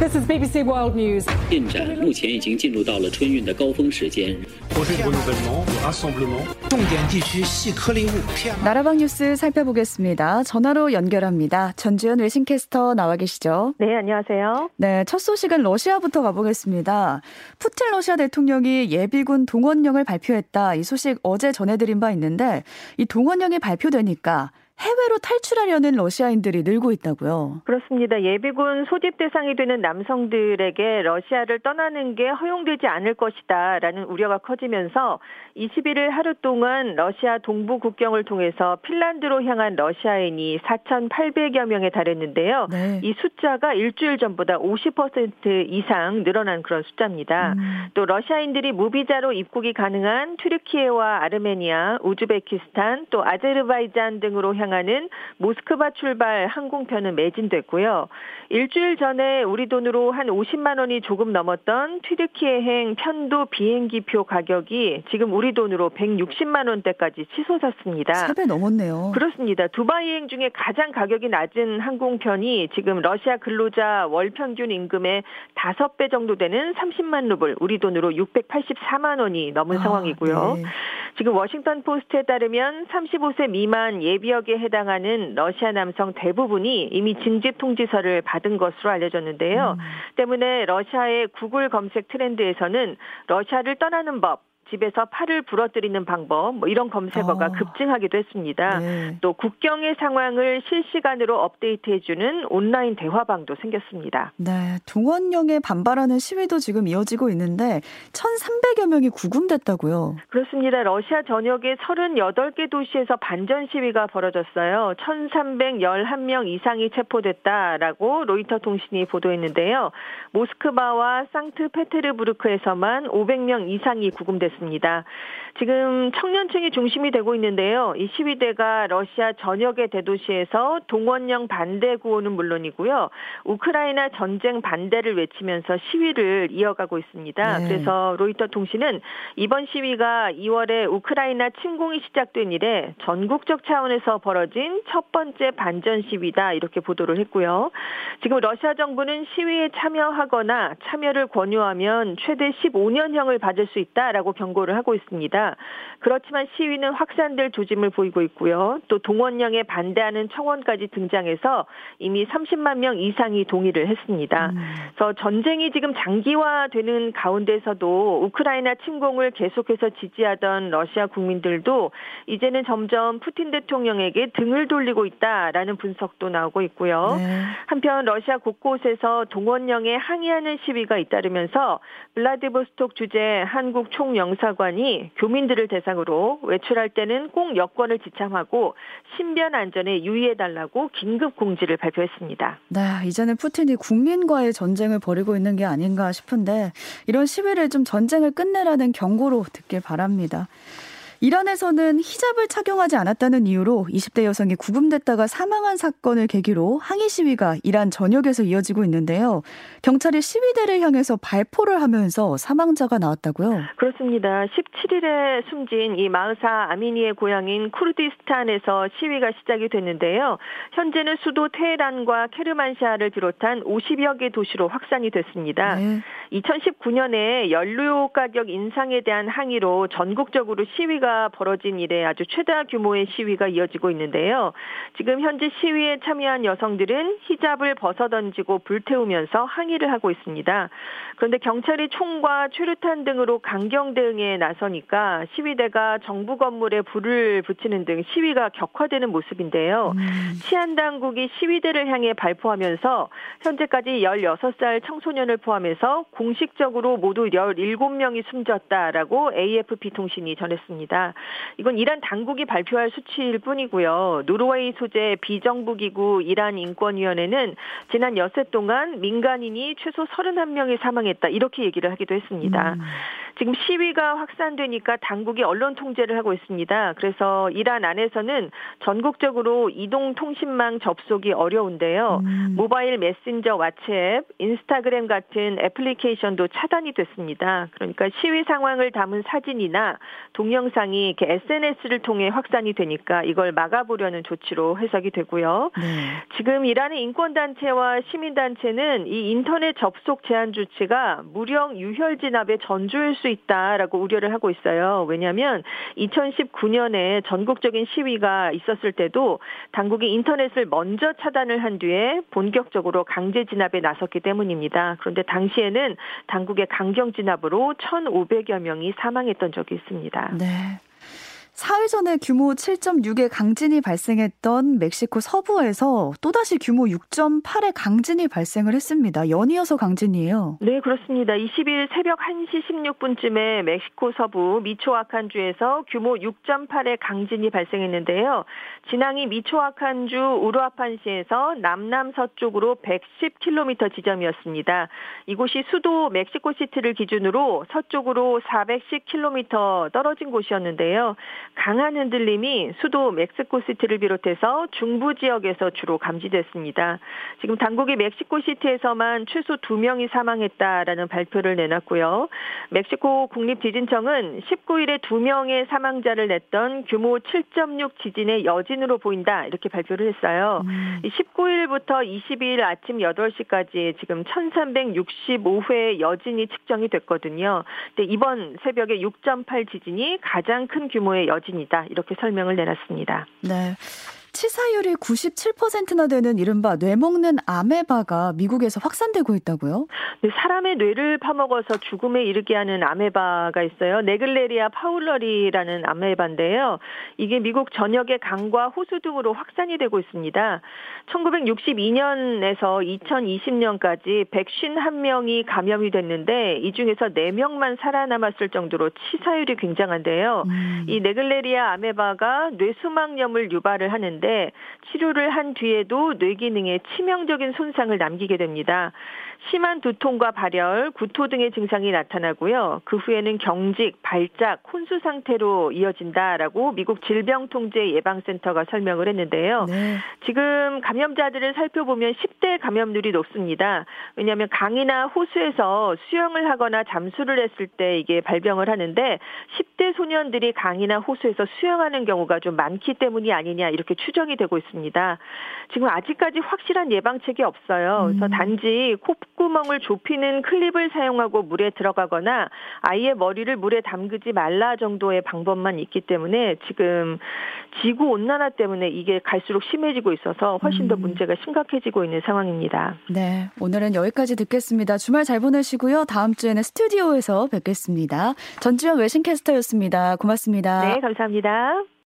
This is BBC World News. 进展目前已经进入到了春运的高峰时间。 重点地区细颗粒物 PM 나라방 뉴스 살펴보겠습니다. 전화로 연결합니다. 전주현 외신캐스터 나와 계시죠? 네, 안녕하세요. 네, 첫 소식은 러시아부터 가보겠습니다. 푸틴 러시아 대통령이 예비군 동원령을 발표했다. 이 소식 어제 전해드린 바 있는데 이 동원령이 발표되니까 해외로 탈출하려는 러시아인들이 늘고 있다고요. 그렇습니다. 예비군 소집 대상이 되는 남성들에게 러시아를 떠나는 게 허용되지 않을 것이다라는 우려가 커지면서 21일 하루 동안 러시아 동부 국경을 통해서 핀란드로 향한 러시아인이 4,800여 명에 달했는데요. 네. 이 숫자가 일주일 전보다 50% 이상 늘어난 그런 숫자입니다. 음. 또 러시아인들이 무비자로 입국이 가능한 튀르키예와 아르메니아, 우즈베키스탄, 또 아제르바이잔 등으로 향 하는 모스크바 출발 항공편은 매진됐고요. 일주일 전에 우리 돈으로 한 50만 원이 조금 넘었던 튀르키예행 편도 비행기표 가격이 지금 우리 돈으로 160만 원대까지 치솟았습니다. 3배 넘었네요. 그렇습니다. 두바이행 중에 가장 가격이 낮은 항공편이 지금 러시아 근로자 월 평균 임금의 5배 정도 되는 30만 루블, 우리 돈으로 684만 원이 넘은 아, 상황이고요. 네. 지금 워싱턴 포스트에 따르면 35세 미만 예비역에 해당하는 러시아 남성 대부분이 이미 징집 통지서를 받은 것으로 알려졌는데요. 음. 때문에 러시아의 구글 검색 트렌드에서는 러시아를 떠나는 법, 집에서 팔을 부러뜨리는 방법, 뭐 이런 검색어가 어. 급증하기도 했습니다. 네. 또 국경의 상황을 실시간으로 업데이트해주는 온라인 대화방도 생겼습니다. 네, 동원령에 반발하는 시위도 지금 이어지고 있는데 1,300여 명이 구금됐다고요. 그렇습니다. 러시아 전역의 38개 도시에서 반전 시위가 벌어졌어요. 1,311명 이상이 체포됐다라고 로이터 통신이 보도했는데요. 모스크바와 상트페테르부르크에서만 500명 이상이 구금됐습니다. 지금 청년층이 중심이 되고 있는데요. 이 시위대가 러시아 전역의 대도시에서 동원령 반대 구호는 물론이고요. 우크라이나 전쟁 반대를 외치면서 시위를 이어가고 있습니다. 네. 그래서 로이터 통신은 이번 시위가 2월에 우크라이나 침공이 시작된 이래 전국적 차원에서 벌어진 첫 번째 반전 시위다 이렇게 보도를 했고요. 지금 러시아 정부는 시위에 참여하거나 참여를 권유하면 최대 15년형을 받을 수 있다라고 경 고를 하고 있습니다. 그렇지만 시위는 확산될 조짐을 보이고 있고요. 또 동원령에 반대하는 청원까지 등장해서 이미 30만 명 이상이 동의를 했습니다. 음. 그래서 전쟁이 지금 장기화되는 가운데서도 우크라이나 침공을 계속해서 지지하던 러시아 국민들도 이제는 점점 푸틴 대통령에게 등을 돌리고 있다라는 분석도 나오고 있고요. 네. 한편 러시아 곳곳에서 동원령에 항의하는 시위가 잇따르면서 블라디보스톡 주재 한국 총영 사관이 교민들을 대상으로 외출할 때는 꼭 여권을 지참하고 신변 안전에 유의해달라고 긴급 공지를 발표했습니다. 네, 이제는 푸틴이 국민과의 전쟁을 벌이고 있는 게 아닌가 싶은데 이런 시위를 좀 전쟁을 끝내라는 경고로 듣길 바랍니다. 이란에서는 히잡을 착용하지 않았다는 이유로 20대 여성이 구금됐다가 사망한 사건을 계기로 항의 시위가 이란 전역에서 이어지고 있는데요. 경찰이 시위대를 향해서 발포를 하면서 사망자가 나왔다고요? 그렇습니다. 17일에 숨진 이 마흐사 아미니의 고향인 쿠르디스탄에서 시위가 시작이 됐는데요. 현재는 수도 테헤란과 케르만샤를 비롯한 50여 개 도시로 확산이 됐습니다. 네. 2019년에 연료 가격 인상에 대한 항의로 전국적으로 시위가 벌어진 이래 아주 최다 규모의 시위가 이어지고 있는데요. 지금 현재 시위에 참여한 여성들은 히잡을 벗어던지고 불태우면서 항의를 하고 있습니다. 그런데 경찰이 총과 최루탄 등으로 강경 대응에 나서니까 시위대가 정부 건물에 불을 붙이는 등 시위가 격화되는 모습인데요. 음. 치안 당국이 시위대를 향해 발포하면서 현재까지 16살 청소년을 포함해서 공식적으로 모두 17명이 숨졌다라고 AFP 통신이 전했습니다. 이건 이란 당국이 발표할 수치일 뿐이고요. 노르웨이 소재 비정부기구 이란 인권위원회는 지난 엿새 동안 민간인이 최소 31명이 사망했다 이렇게 얘기를 하기도 했습니다. 음. 지금 시위가 확산되니까 당국이 언론 통제를 하고 있습니다. 그래서 이란 안에서는 전국적으로 이동 통신망 접속이 어려운데요. 음. 모바일 메신저 왓츠앱, 인스타그램 같은 애플리케이션도 차단이 됐습니다. 그러니까 시위 상황을 담은 사진이나 동영상이 증상이 이렇게 SNS를 통해 확산이 되니까 이걸 막아보려는 조치로 해석이 되고요. 네. 지금 이란의 인권단체와 시민단체는 이 인터넷 접속 제한 조치가 무령 유혈 진압의 전조일 수 있다라고 우려를 하고 있어요. 왜냐하면 2019년에 전국적인 시위가 있었을 때도 당국이 인터넷을 먼저 차단을 한 뒤에 본격적으로 강제 진압에 나섰기 때문입니다. 그런데 당시에는 당국의 강경 진압으로 1,500여 명이 사망했던 적이 있습니다. 네. 사흘 전에 규모 7.6의 강진이 발생했던 멕시코 서부에서 또다시 규모 6.8의 강진이 발생을 했습니다. 연이어서 강진이에요. 네, 그렇습니다. 20일 새벽 1시 16분쯤에 멕시코 서부 미초아칸주에서 규모 6.8의 강진이 발생했는데요. 진앙이 미초아칸주 우루아판시에서 남남 서쪽으로 110km 지점이었습니다. 이곳이 수도 멕시코시티를 기준으로 서쪽으로 410km 떨어진 곳이었는데요. 강한 흔들림이 수도 멕시코시티를 비롯해서 중부 지역에서 주로 감지됐습니다. 지금 당국이 멕시코시티에서만 최소 2명이 사망했다라는 발표를 내놨고요. 멕시코 국립지진청은 19일에 2명의 사망자를 냈던 규모 7.6 지진의 여진으로 보인다 이렇게 발표를 했어요. 음. 19일부터 22일 아침 8시까지 지금 1365회 여진이 측정이 됐거든요. 근데 이번 새벽에 6.8 지진이 가장 큰 규모의 여진이다. 이렇게 설명을 내놨습니다. 네. 치사율이 97%나 되는 이른바 뇌먹는 아메바가 미국에서 확산되고 있다고요? 네, 사람의 뇌를 파먹어서 죽음에 이르게 하는 아메바가 있어요. 네글레리아 파울러리라는 아메바인데요. 이게 미국 전역의 강과 호수 등으로 확산이 되고 있습니다. 1962년에서 2020년까지 151명이 감염이 됐는데 이 중에서 4명만 살아남았을 정도로 치사율이 굉장한데요. 음. 이 네글레리아 아메바가 뇌수막염을 유발을 하는데 있는데 치료를 한 뒤에도 뇌 기능에 치명적인 손상을 남기게 됩니다. 심한 두통과 발열, 구토 등의 증상이 나타나고요. 그 후에는 경직, 발작, 혼수 상태로 이어진다라고 미국 질병통제예방센터가 설명을 했는데요. 네. 지금 감염자들을 살펴보면 10대 감염률이 높습니다. 왜냐하면 강이나 호수에서 수영을 하거나 잠수를 했을 때 이게 발병을 하는데 10대 소년들이 강이나 호수에서 수영하는 경우가 좀 많기 때문이 아니냐 이렇게 추 정이 되고 있습니다. 지금 아직까지 확실한 예방책이 없어요. 그래서 음. 단지 콧구멍을 좁히는 클립을 사용하고 물에 들어가거나 아이의 머리를 물에 담그지 말라 정도의 방법만 있기 때문에 지금 지구 온난화 때문에 이게 갈수록 심해지고 있어서 훨씬 더 음. 문제가 심각해지고 있는 상황입니다. 네, 오늘은 여기까지 듣겠습니다. 주말 잘 보내시고요. 다음 주에는 스튜디오에서 뵙겠습니다. 전지현 외신캐스터였습니다. 고맙습니다. 네, 감사합니다.